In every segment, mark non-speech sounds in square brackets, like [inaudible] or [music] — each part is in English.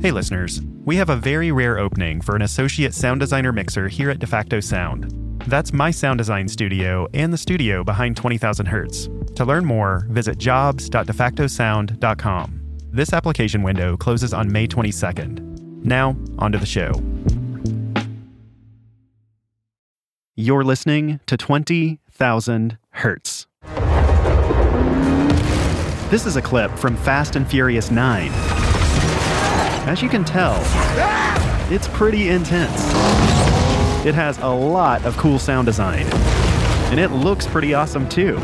Hey, listeners. We have a very rare opening for an associate sound designer mixer here at DeFacto Sound. That's my sound design studio and the studio behind 20,000 Hertz. To learn more, visit jobs.defactosound.com. This application window closes on May 22nd. Now, onto the show. You're listening to 20,000 Hertz. This is a clip from Fast and Furious 9. As you can tell, it's pretty intense. It has a lot of cool sound design, and it looks pretty awesome too.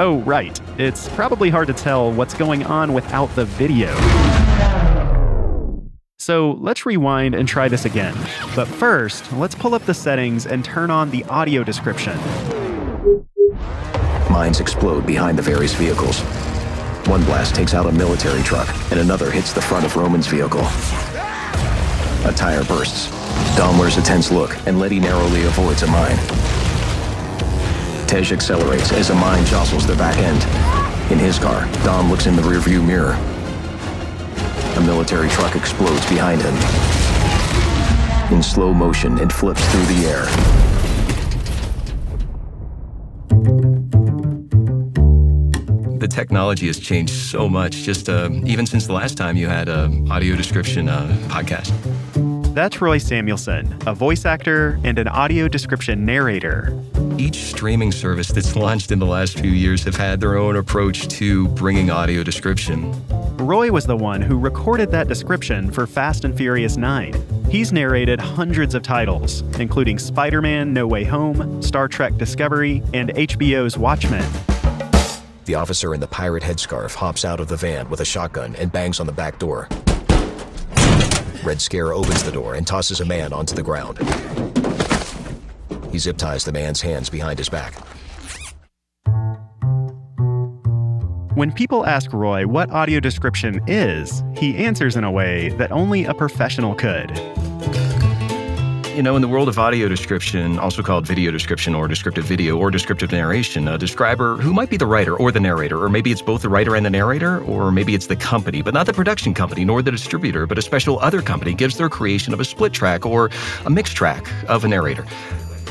Oh, right. It's probably hard to tell what's going on without the video. So let's rewind and try this again. But first, let's pull up the settings and turn on the audio description. Mines explode behind the various vehicles. One blast takes out a military truck, and another hits the front of Roman's vehicle. A tire bursts. Dom wears a tense look, and Letty narrowly avoids a mine. Tej accelerates as a mine jostles their back end. In his car, Dom looks in the rearview mirror. A military truck explodes behind him. In slow motion, it flips through the air. The technology has changed so much, just uh, even since the last time you had a audio description uh, podcast. That's Roy Samuelson, a voice actor and an audio description narrator. Each streaming service that's launched in the last few years have had their own approach to bringing audio description. Roy was the one who recorded that description for Fast and Furious 9. He's narrated hundreds of titles, including Spider Man No Way Home, Star Trek Discovery, and HBO's Watchmen. The officer in the pirate headscarf hops out of the van with a shotgun and bangs on the back door. Red Scare opens the door and tosses a man onto the ground. He zip ties the man's hands behind his back. When people ask Roy what audio description is, he answers in a way that only a professional could. You know, in the world of audio description, also called video description or descriptive video or descriptive narration, a describer who might be the writer or the narrator, or maybe it's both the writer and the narrator, or maybe it's the company, but not the production company nor the distributor, but a special other company gives their creation of a split track or a mixed track of a narrator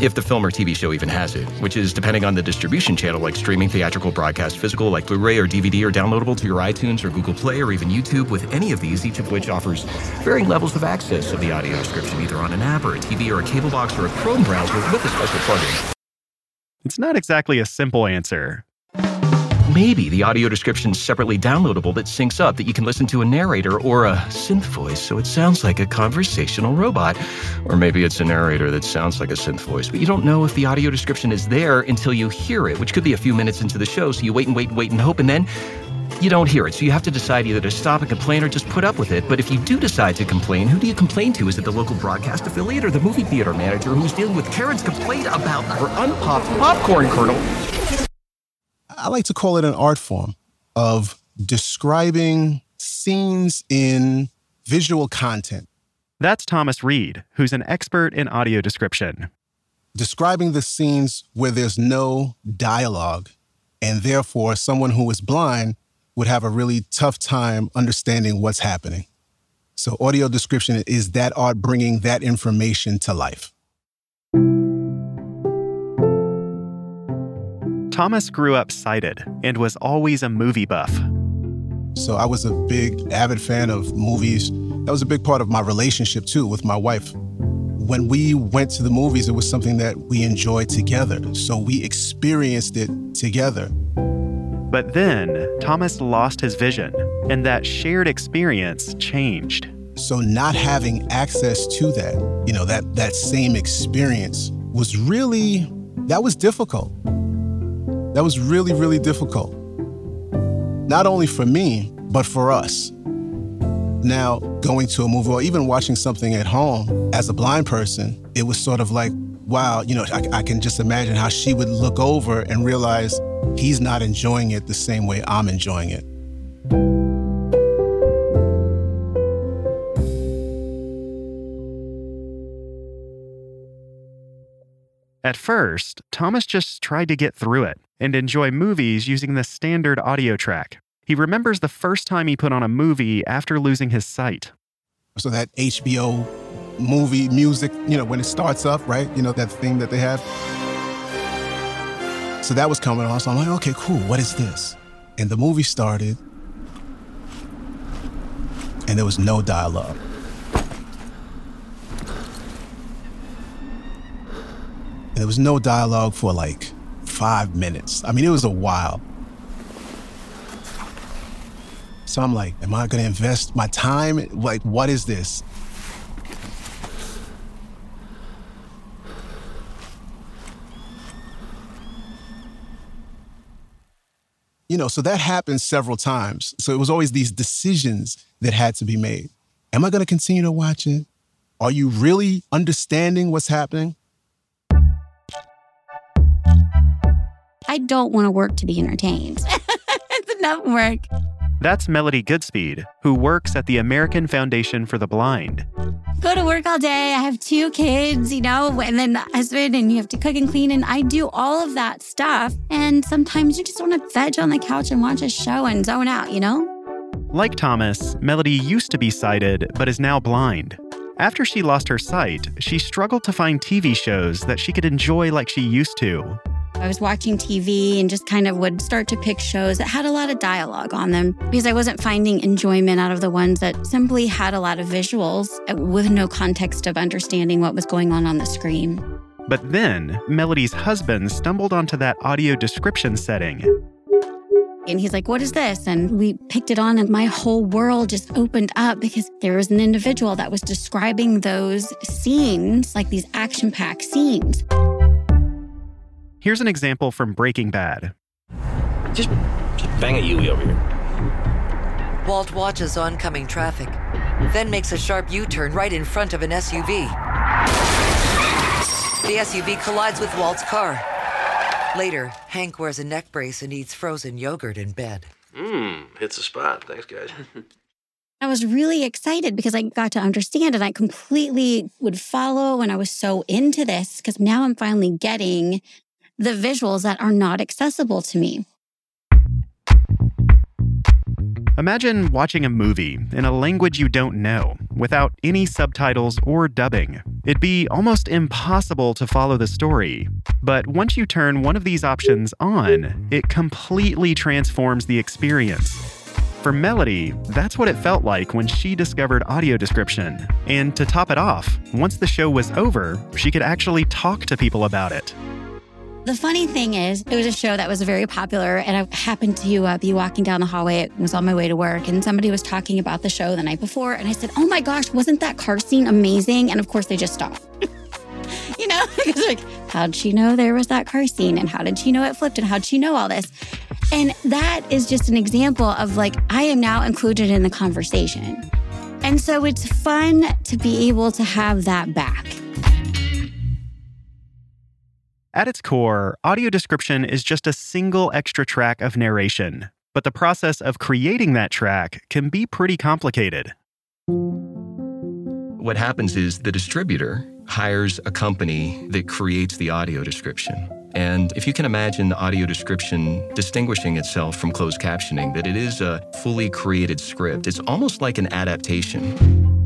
if the film or TV show even has it, which is depending on the distribution channel like streaming, theatrical, broadcast, physical, like Blu ray or DVD, or downloadable to your iTunes or Google Play or even YouTube. With any of these, each of which offers varying levels of access of the audio description, either on an app or a TV or a cable box or a Chrome browser with a special plugin. It's not exactly a simple answer. Maybe the audio description is separately downloadable that syncs up that you can listen to a narrator or a synth voice so it sounds like a conversational robot. Or maybe it's a narrator that sounds like a synth voice, but you don't know if the audio description is there until you hear it, which could be a few minutes into the show. So you wait and wait and wait and hope, and then you don't hear it. So you have to decide either to stop and complain or just put up with it. But if you do decide to complain, who do you complain to? Is it the local broadcast affiliate or the movie theater manager who's dealing with Karen's complaint about her unpopped popcorn kernel? I like to call it an art form of describing scenes in visual content. That's Thomas Reid, who's an expert in audio description. Describing the scenes where there's no dialogue, and therefore someone who is blind would have a really tough time understanding what's happening. So, audio description is that art bringing that information to life. Thomas grew up sighted and was always a movie buff. So I was a big, avid fan of movies. That was a big part of my relationship too with my wife. When we went to the movies, it was something that we enjoyed together. So we experienced it together. But then Thomas lost his vision, and that shared experience changed. So not having access to that, you know, that that same experience was really that was difficult. That was really, really difficult. Not only for me, but for us. Now, going to a movie or even watching something at home as a blind person, it was sort of like, wow, you know, I, I, can just imagine how she would look over and realize he's not enjoying it the same way I'm enjoying it. At first, Thomas just tried to get through it. And enjoy movies using the standard audio track. He remembers the first time he put on a movie after losing his sight. So that HBO movie music, you know, when it starts up, right? You know, that thing that they have. So that was coming on. So I'm like, okay, cool. What is this? And the movie started, and there was no dialogue. And there was no dialogue for like five minutes. I mean, it was a while. So I'm like, am I going to invest my time? Like, what is this? You know, so that happened several times. So it was always these decisions that had to be made. Am I going to continue to watch it? Are you really understanding what's happening? I don't want to work to be entertained. [laughs] it's enough work. That's Melody Goodspeed, who works at the American Foundation for the Blind. Go to work all day. I have two kids, you know, and then husband, and you have to cook and clean. And I do all of that stuff. And sometimes you just want to veg on the couch and watch a show and zone out, you know? Like Thomas, Melody used to be sighted, but is now blind. After she lost her sight, she struggled to find TV shows that she could enjoy like she used to. I was watching TV and just kind of would start to pick shows that had a lot of dialogue on them because I wasn't finding enjoyment out of the ones that simply had a lot of visuals with no context of understanding what was going on on the screen. But then, Melody's husband stumbled onto that audio description setting. And he's like, What is this? And we picked it on, and my whole world just opened up because there was an individual that was describing those scenes, like these action packed scenes. Here's an example from Breaking Bad. Just, just bang a Yui over here. Walt watches oncoming traffic, then makes a sharp U turn right in front of an SUV. The SUV collides with Walt's car. Later, Hank wears a neck brace and eats frozen yogurt in bed. Mmm, hits the spot. Thanks, guys. [laughs] I was really excited because I got to understand and I completely would follow and I was so into this because now I'm finally getting the visuals that are not accessible to me. Imagine watching a movie in a language you don't know without any subtitles or dubbing. It'd be almost impossible to follow the story. But once you turn one of these options on, it completely transforms the experience. For Melody, that's what it felt like when she discovered audio description. And to top it off, once the show was over, she could actually talk to people about it. The funny thing is, it was a show that was very popular, and I happened to uh, be walking down the hallway. It was on my way to work, and somebody was talking about the show the night before. And I said, Oh my gosh, wasn't that car scene amazing? And of course, they just stopped. [laughs] you know, [laughs] because like, how'd she know there was that car scene? And how did she know it flipped? And how'd she know all this? And that is just an example of like, I am now included in the conversation. And so it's fun to be able to have that back. At its core, audio description is just a single extra track of narration, but the process of creating that track can be pretty complicated. What happens is the distributor hires a company that creates the audio description. And if you can imagine the audio description distinguishing itself from closed captioning, that it is a fully created script, it's almost like an adaptation.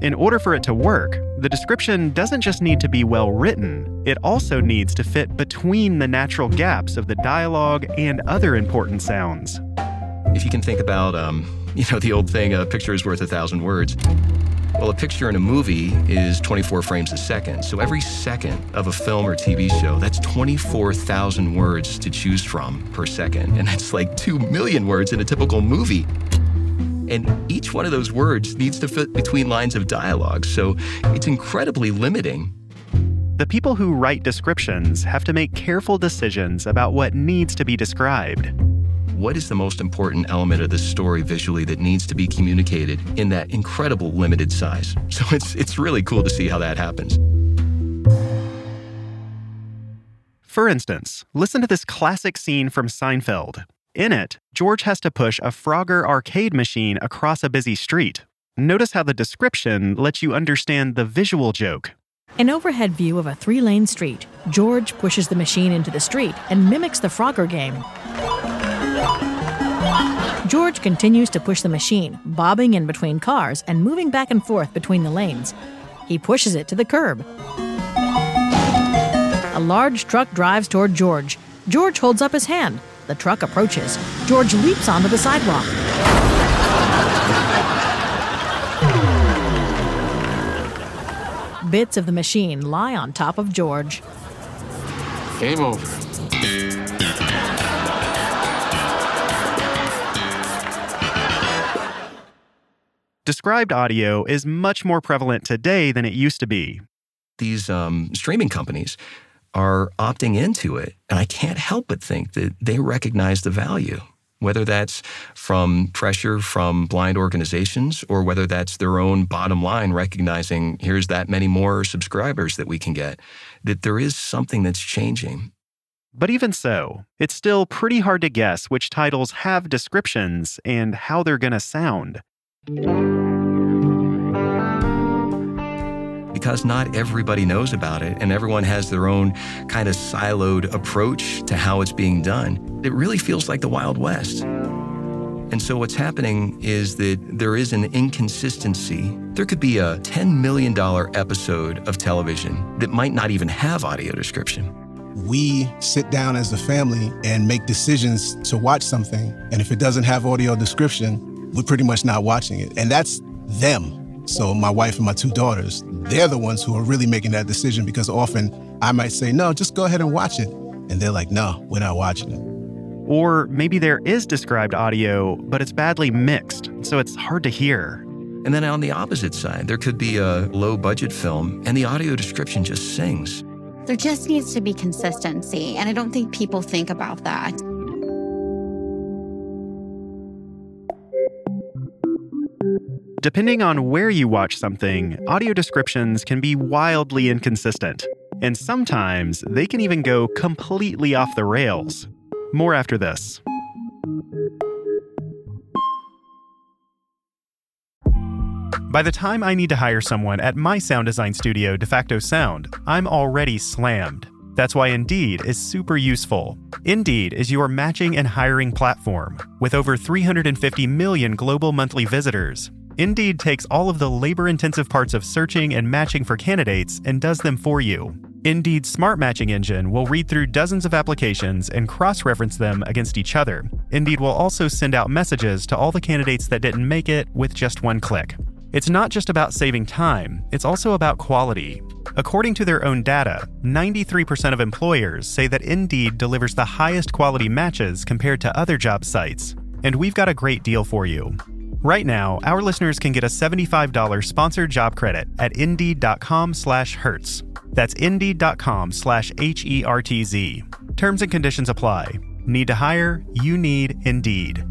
In order for it to work, the description doesn't just need to be well written, it also needs to fit between the natural gaps of the dialogue and other important sounds. If you can think about, um, [laughs] you know, the old thing, a picture is worth a thousand words. Well, a picture in a movie is 24 frames a second. So every second of a film or TV show, that's 24,000 words to choose from per second. And [laughs] that's like 2 million words in a typical movie. And each one of those words needs to fit between lines of dialogue. So it's incredibly limiting. The people who write descriptions have to make careful decisions about what needs to be described. What is the most important element of the story visually that needs to be communicated in that incredible limited size? [laughs] So it's, it's really cool to see how that happens. For instance, listen to this classic scene from Seinfeld. In it, George has to push a Frogger arcade machine across a busy street. Notice how the description lets you understand the visual joke. An overhead view of a three lane street. George pushes the machine into the street and mimics the Frogger game. George continues to push the machine, bobbing in between cars and moving back and forth between the lanes. He pushes it to the curb. A large truck drives toward George. George holds up his hand. The truck approaches. George leaps onto the sidewalk. Bits of the machine lie on top of George. Game over. Described audio is much more prevalent today than it used to be. These um, streaming companies are opting into it, and I can't help but think that they recognize the value. Whether that's from pressure from blind organizations or whether that's their own bottom line recognizing here's that many more subscribers that we can get, that there is something that's changing. But even so, it's still pretty hard to guess which titles have descriptions and how they're going to sound. Because not everybody knows about it and everyone has their own kind of siloed approach to how it's being done, it really feels like the Wild West. And so what's happening is that there is an inconsistency. There could be a $10 million episode of television that might not even have audio description. We sit down as a family and make decisions to watch something. And if it doesn't have audio description, we're pretty much not watching it. And that's them. So my wife and my two daughters, they're the ones who are really making that decision because often I might say, no, just go ahead and watch it. And they're like, no, we're not watching it. Or maybe there is described audio, but it's badly mixed, so it's hard to hear. And then on the opposite side, there could be a low budget film and the audio description just sings. There just needs to be consistency, and I don't think people think about that. Depending on where you watch something, audio descriptions can be wildly inconsistent. And sometimes they can even go completely off the rails. More after this. By the time I need to hire someone at my sound design studio, DeFacto Sound, I'm already slammed. That's why Indeed is super useful. Indeed is your matching and hiring platform. With over 350 million global monthly visitors, Indeed takes all of the labor intensive parts of searching and matching for candidates and does them for you. Indeed's smart matching engine will read through dozens of applications and cross reference them against each other. Indeed will also send out messages to all the candidates that didn't make it with just one click. It's not just about saving time, it's also about quality. According to their own data, 93% of employers say that Indeed delivers the highest quality matches compared to other job sites. And we've got a great deal for you. Right now, our listeners can get a $75 sponsored job credit at indeed.com slash hertz. That's indeed.com slash H-E-R-T-Z. Terms and conditions apply. Need to hire? You need Indeed.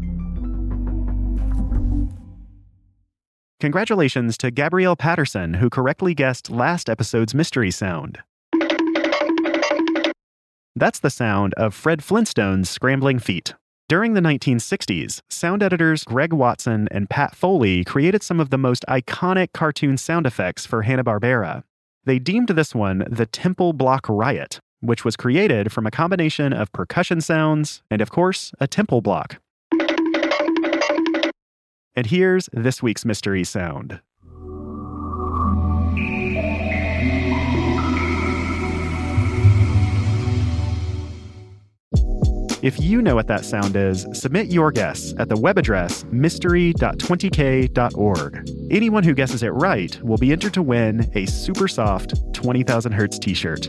Congratulations to Gabrielle Patterson, who correctly guessed last episode's mystery sound. That's the sound of Fred Flintstone's scrambling feet. During the 1960s, sound editors Greg Watson and Pat Foley created some of the most iconic cartoon sound effects for Hanna-Barbera. They deemed this one the Temple Block Riot, which was created from a combination of percussion sounds and, of course, a temple block. And here's this week's mystery sound. If you know what that sound is, submit your guess at the web address mystery.20k.org. Anyone who guesses it right will be entered to win a super soft 20,000 Hertz t shirt.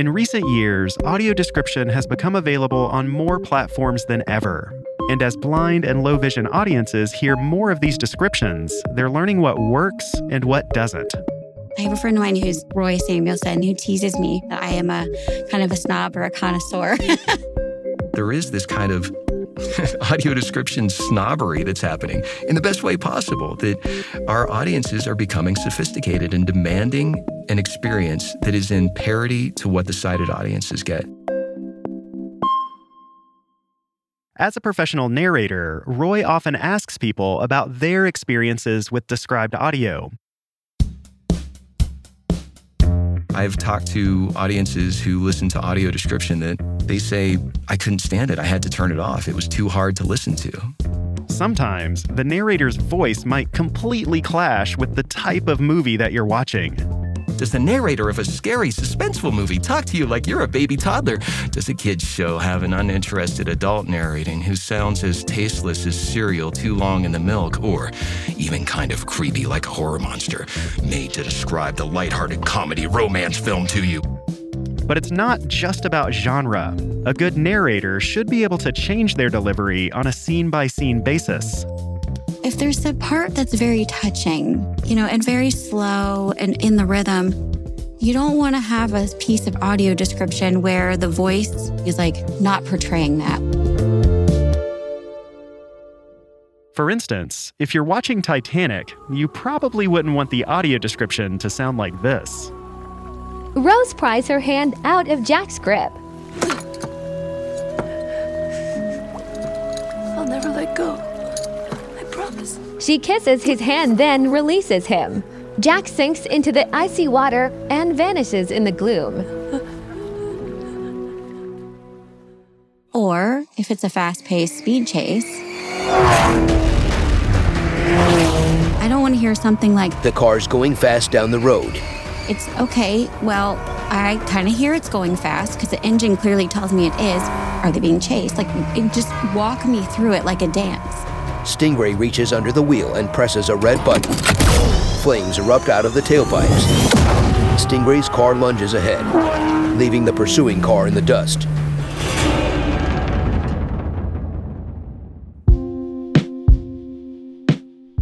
In recent years, audio description has become available on more platforms than ever. And as blind and low vision audiences hear more of these descriptions, they're learning what works and what doesn't. I have a friend of mine who's Roy Samuelson who teases me that I am a kind of a snob or a connoisseur. [laughs] there is this kind of [laughs] audio description snobbery that's happening in the best way possible. That our audiences are becoming sophisticated and demanding an experience that is in parity to what the sighted audiences get. As a professional narrator, Roy often asks people about their experiences with described audio. I've talked to audiences who listen to audio description that they say, I couldn't stand it. I had to turn it off. It was too hard to listen to. Sometimes the narrator's voice might completely clash with the type of movie that you're watching. Does the narrator of a scary, suspenseful movie talk to you like you're a baby toddler? Does a kid's show have an uninterested adult narrating who sounds as tasteless as cereal too long in the milk, or even kind of creepy like a horror monster, made to describe the lighthearted comedy romance film to you? But it's not just about genre. A good narrator should be able to change their delivery on a scene by scene basis if there's a part that's very touching, you know, and very slow and in the rhythm, you don't want to have a piece of audio description where the voice is like not portraying that. For instance, if you're watching Titanic, you probably wouldn't want the audio description to sound like this. Rose pries her hand out of Jack's grip. I'll never let go. She kisses his hand, then releases him. Jack sinks into the icy water and vanishes in the gloom. Or, if it's a fast paced speed chase, I don't want to hear something like, The car's going fast down the road. It's okay, well, I kind of hear it's going fast because the engine clearly tells me it is. Are they being chased? Like, just walk me through it like a dance. Stingray reaches under the wheel and presses a red button. Flames erupt out of the tailpipes. Stingray's car lunges ahead, leaving the pursuing car in the dust.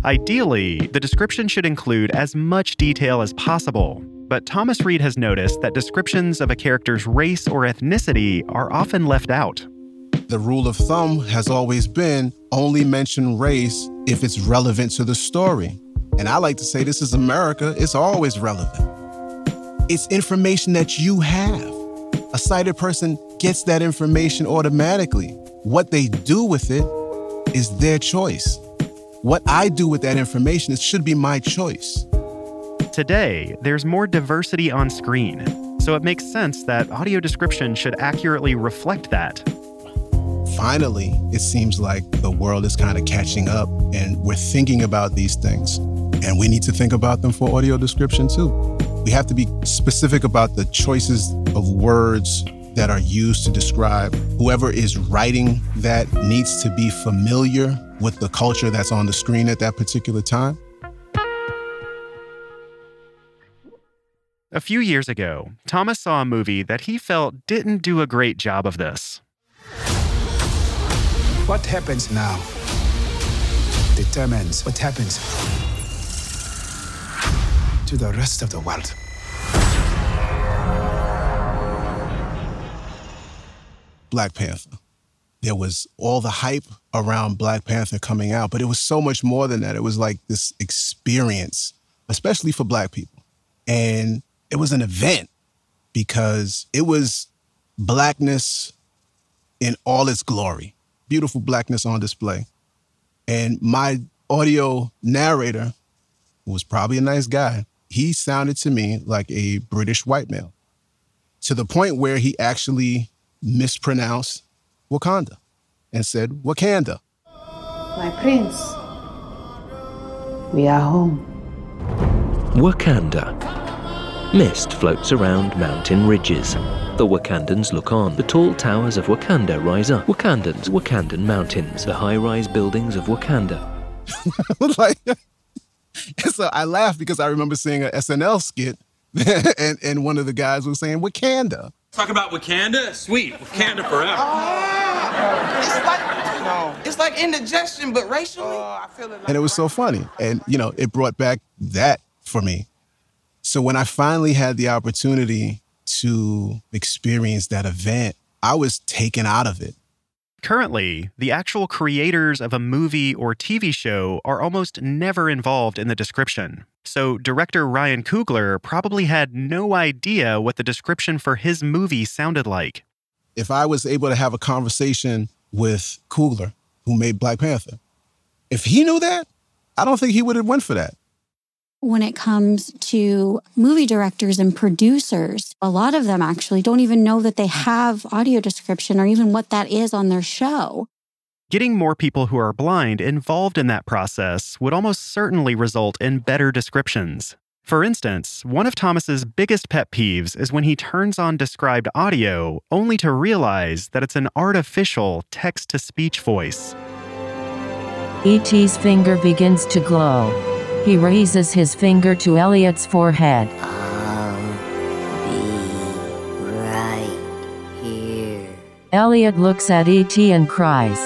Ideally, the description should include as much detail as possible, but Thomas Reid has noticed that descriptions of a character's race or ethnicity are often left out. The rule of thumb has always been only mention race if it's relevant to the story. And I like to say this is America, it's always relevant. It's information that you have. A sighted person gets that information automatically. What they do with it is their choice. What I do with that information, it should be my choice. Today, there's more diversity on screen, so it makes sense that audio description should accurately reflect that finally, it seems like the world is kind of catching up and we're thinking about these things. And we need to think about them for audio description too. We have to be specific about the choices of words that are used to describe. Whoever is writing that needs to be familiar with the culture that's on the screen at that particular time. A few years ago, Thomas saw a movie that he felt didn't do a great job of this. What happens now determines what happens to the rest of the world. Black Panther. There was all the hype around Black Panther coming out, but it was so much more than that. It was like this experience, especially for Black people. And it was an event because it was Blackness in all its glory beautiful blackness on display. And my audio narrator, was probably a nice guy, he sounded to me like a British white male to the point where he actually mispronounced Wakanda and said Wakanda. My prince, we are home. Wakanda. Mist floats around mountain ridges. The Wakandans look on. The tall towers of Wakanda rise up. Wakandans, Wakandan mountains, the high rise buildings of Wakanda. [laughs] like, [laughs] so I laugh because I remember seeing an SNL skit [laughs] and, and one of the guys was saying Wakanda. Talk about Wakanda? Sweet. Wakanda forever. Ah! It's like no. It's like indigestion, but racially. and it was so funny. And, you know, it brought back that for me. So when I finally had the opportunity to experience that event, I was taken out of it. Currently, the actual creators of a movie or TV show are almost never involved in the description. So, director Ryan Coogler probably had no idea what the description for his movie sounded like. If I was able to have a conversation with Coogler, who made Black Panther, if he knew that, I don't think he would have went for that. When it comes to movie directors and producers, a lot of them actually don't even know that they have audio description or even what that is on their show. Getting more people who are blind involved in that process would almost certainly result in better descriptions. For instance, one of Thomas's biggest pet peeves is when he turns on described audio only to realize that it's an artificial text to speech voice. E.T.'s finger begins to glow. He raises his finger to Elliot's forehead. Right here. Elliot looks at E.T. and cries.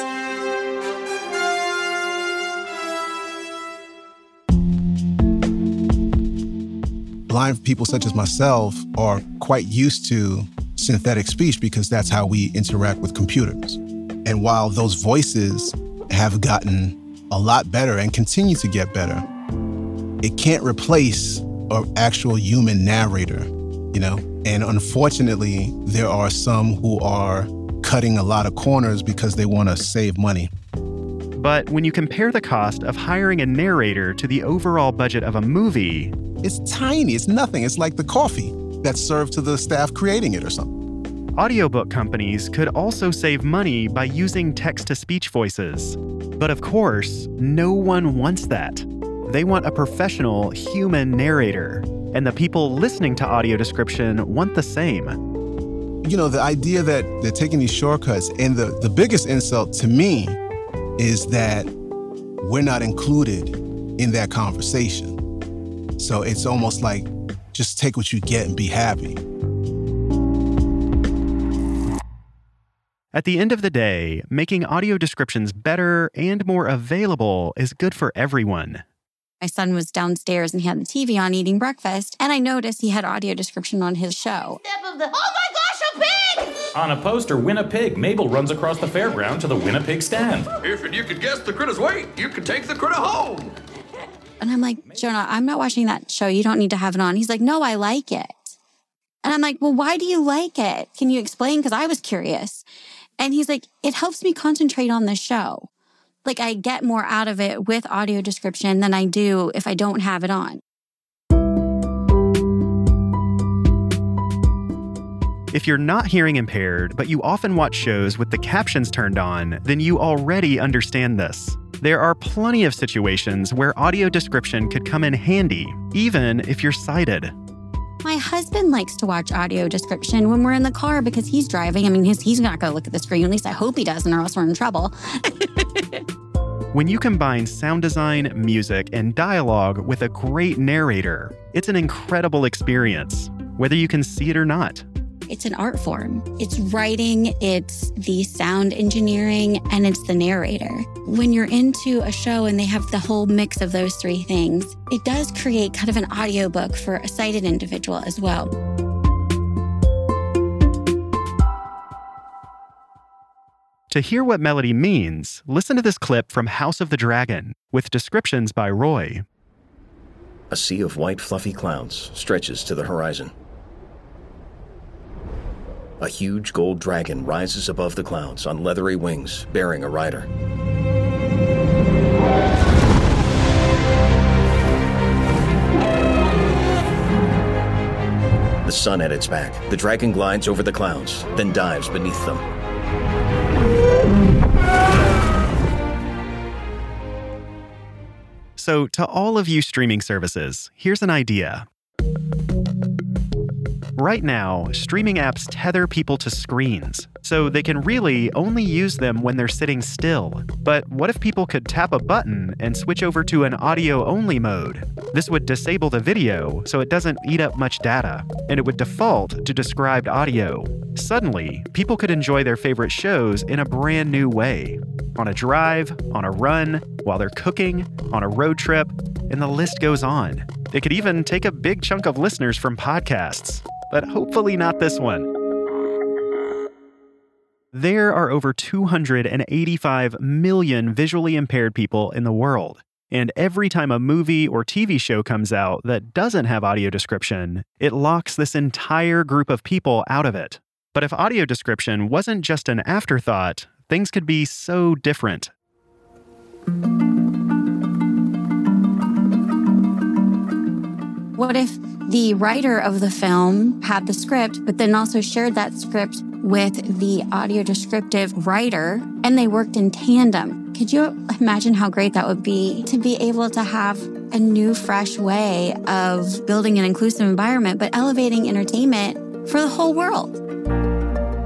Blind people such as myself are quite used to synthetic speech because that's how we interact with computers. And while those voices have gotten a lot better and continue to get better, it can't replace an actual human narrator, you know? And unfortunately, there are some who are cutting a lot of corners because they want to save money. But when you compare the cost of hiring a narrator to the overall budget of a movie, It's tiny, it's nothing. It's like the coffee that's served to the staff creating it or something. audiobook companies could also save money by using text to speech voices. But of course, no one wants that. They want a professional human narrator. And the people listening to audio description want the same. You know, the idea that they're taking these shortcuts, and the, the biggest insult to me is that we're not included in that conversation. So it's almost like just take what you get and be happy. At the end of the day, making audio descriptions better and more available is good for everyone. My son was downstairs and he had the TV on eating breakfast, and I noticed he had audio description on his show. Oh my gosh, a pig! On a poster, Win a Pig, Mabel runs across the fairground to the Win a Pig stand. If you could guess the critter's weight, you could take the critter home. And I'm like, Jonah, I'm not watching that show. You don't need to have it on. He's like, no, I like it. And I'm like, well, why do you like it? Can you explain? Because I was curious. And he's like, it helps me concentrate on the show. Like I get more out of it with audio description than I do if I don't have it on. If you're not hearing impaired, but you often watch shows with the captions turned on, then you already understand this. There are plenty of situations where audio description could come in handy, even if you're sighted. My husband likes to watch audio description when we're in the car because he's driving. I mean, he's, he's not going to look at the screen. At least I hope he doesn't, or else we're in trouble. [laughs] When you combine sound design, music, and dialogue with a great narrator, it's an incredible experience, whether you can see it or not. It's an art form. It's writing, it's the sound engineering, and it's the narrator. When you're into a show and they have the whole mix of those three things, it does create kind of an audiobook for a sighted individual as well. To hear what melody means, listen to this clip from House of the Dragon with descriptions by Roy. A sea of white, fluffy clouds stretches to the horizon. A huge gold dragon rises above the clouds on leathery wings, bearing a rider. The sun at its back, the dragon glides over the clouds, then dives beneath them. So, to all of you streaming services, here's an idea. Right now, streaming apps tether people to screens, so they can really only use them when they're sitting still. But what if people could tap a button and switch over to an audio only mode? This would disable the video so it doesn't eat up much data, and it would default to described audio. Suddenly, people could enjoy their favorite shows in a brand new way on a drive, on a run, while they're cooking, on a road trip, and the list goes on. It could even take a big chunk of listeners from podcasts, but hopefully not this one. There are over 285 million visually impaired people in the world. And every time a movie or TV show comes out that doesn't have audio description, it locks this entire group of people out of it. But if audio description wasn't just an afterthought, things could be so different. What if the writer of the film had the script, but then also shared that script with the audio descriptive writer and they worked in tandem? Could you imagine how great that would be to be able to have a new, fresh way of building an inclusive environment, but elevating entertainment for the whole world?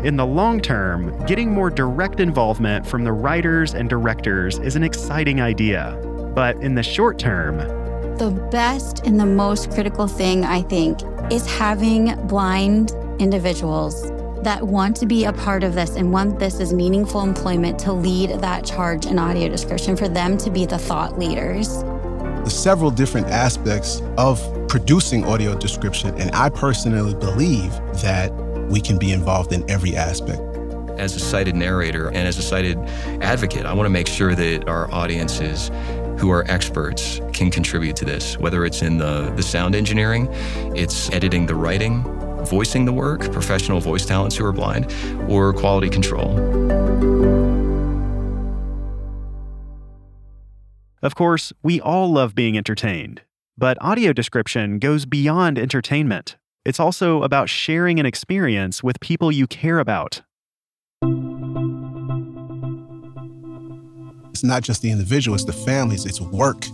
In the long term, getting more direct involvement from the writers and directors is an exciting idea. But in the short term, the best and the most critical thing, I think, is having blind individuals that want to be a part of this and want this as meaningful employment to lead that charge in audio description, for them to be the thought leaders. There's several different aspects of producing audio description, and I personally believe that we can be involved in every aspect. As a sighted narrator and as a sighted advocate, I want to make sure that our audiences who are experts can contribute to this, whether it's in the, the sound engineering, it's editing the writing, voicing the work, professional voice talents who are blind, or quality control. Of course, we all love being entertained, but audio description goes beyond entertainment. It's also about sharing an experience with people you care about. It's not just the individual, it's the families, it's work.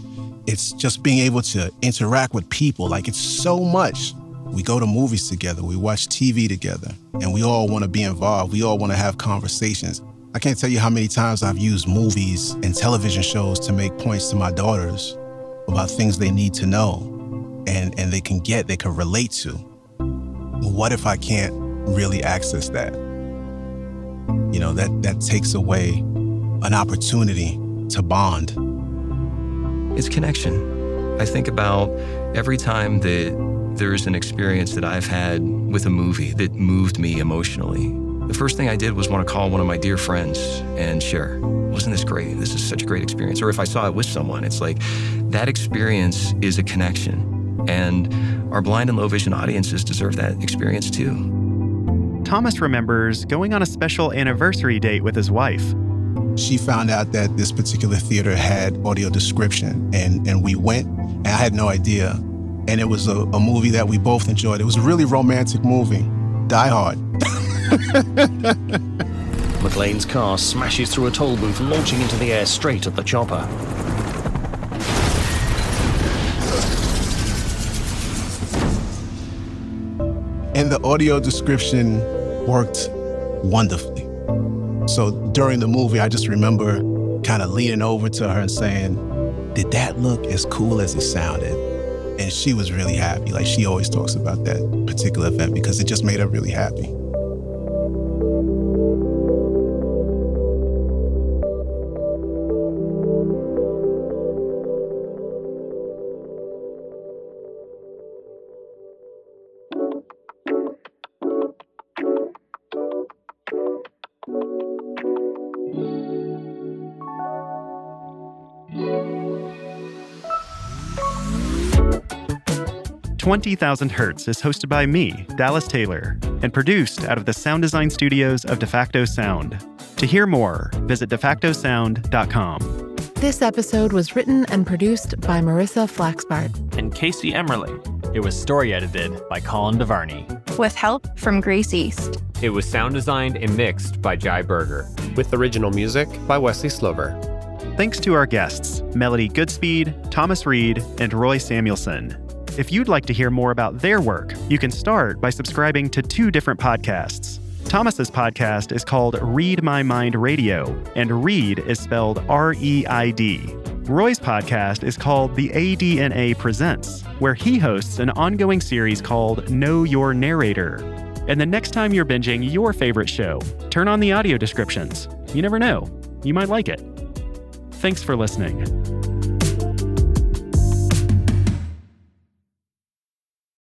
It's just being able to interact with people. Like it's so much. We go to movies together, we watch TV together, and we all want to be involved. We all want to have conversations. I can't tell you how many times I've used movies and television shows to make points to my daughters about things they need to know and, and they can get, they can relate to. What if I can't really access that? You know, that, that takes away an opportunity to bond. It's connection. I think about every time that there's an experience that I've had with a movie that moved me emotionally. The first thing I did was want to call one of my dear friends and share. Wasn't this great? This is such a great experience. Or if I saw it with someone, it's like that experience is a connection. And our blind and low vision audiences deserve that experience too. Thomas remembers going on a special anniversary date with his wife. She found out that this particular theater had audio description, and, and we went, and I had no idea. And it was a, a movie that we both enjoyed. It was a really romantic movie, Die Hard. [laughs] McClane's car smashes through a toll booth, launching into the air straight at the chopper. And the audio description worked wonderfully. So during the movie, I just remember kind of leaning over to her and saying, Did that look as cool as it sounded? And she was really happy. Like she always talks about that particular event because it just made her really happy. Twenty Thousand Hertz is hosted by me, Dallas Taylor, and produced out of the sound design studios of DeFacto Sound. To hear more, visit defactosound.com. This episode was written and produced by Marissa Flaxbart and Casey Emerling. It was story edited by Colin DeVarney. With help from Grace East. It was sound designed and mixed by Jai Berger. With original music by Wesley Slover. Thanks to our guests, Melody Goodspeed, Thomas Reid, and Roy Samuelson. If you'd like to hear more about their work, you can start by subscribing to two different podcasts. Thomas's podcast is called Reid My Mind Radio, and read is spelled R E I D. Roy's podcast is called The ADNA Presents, where he hosts an ongoing series called Know Your Narrator. And the next time you're binging your favorite show, turn on the audio descriptions. You never know, you might like it. Thanks for listening.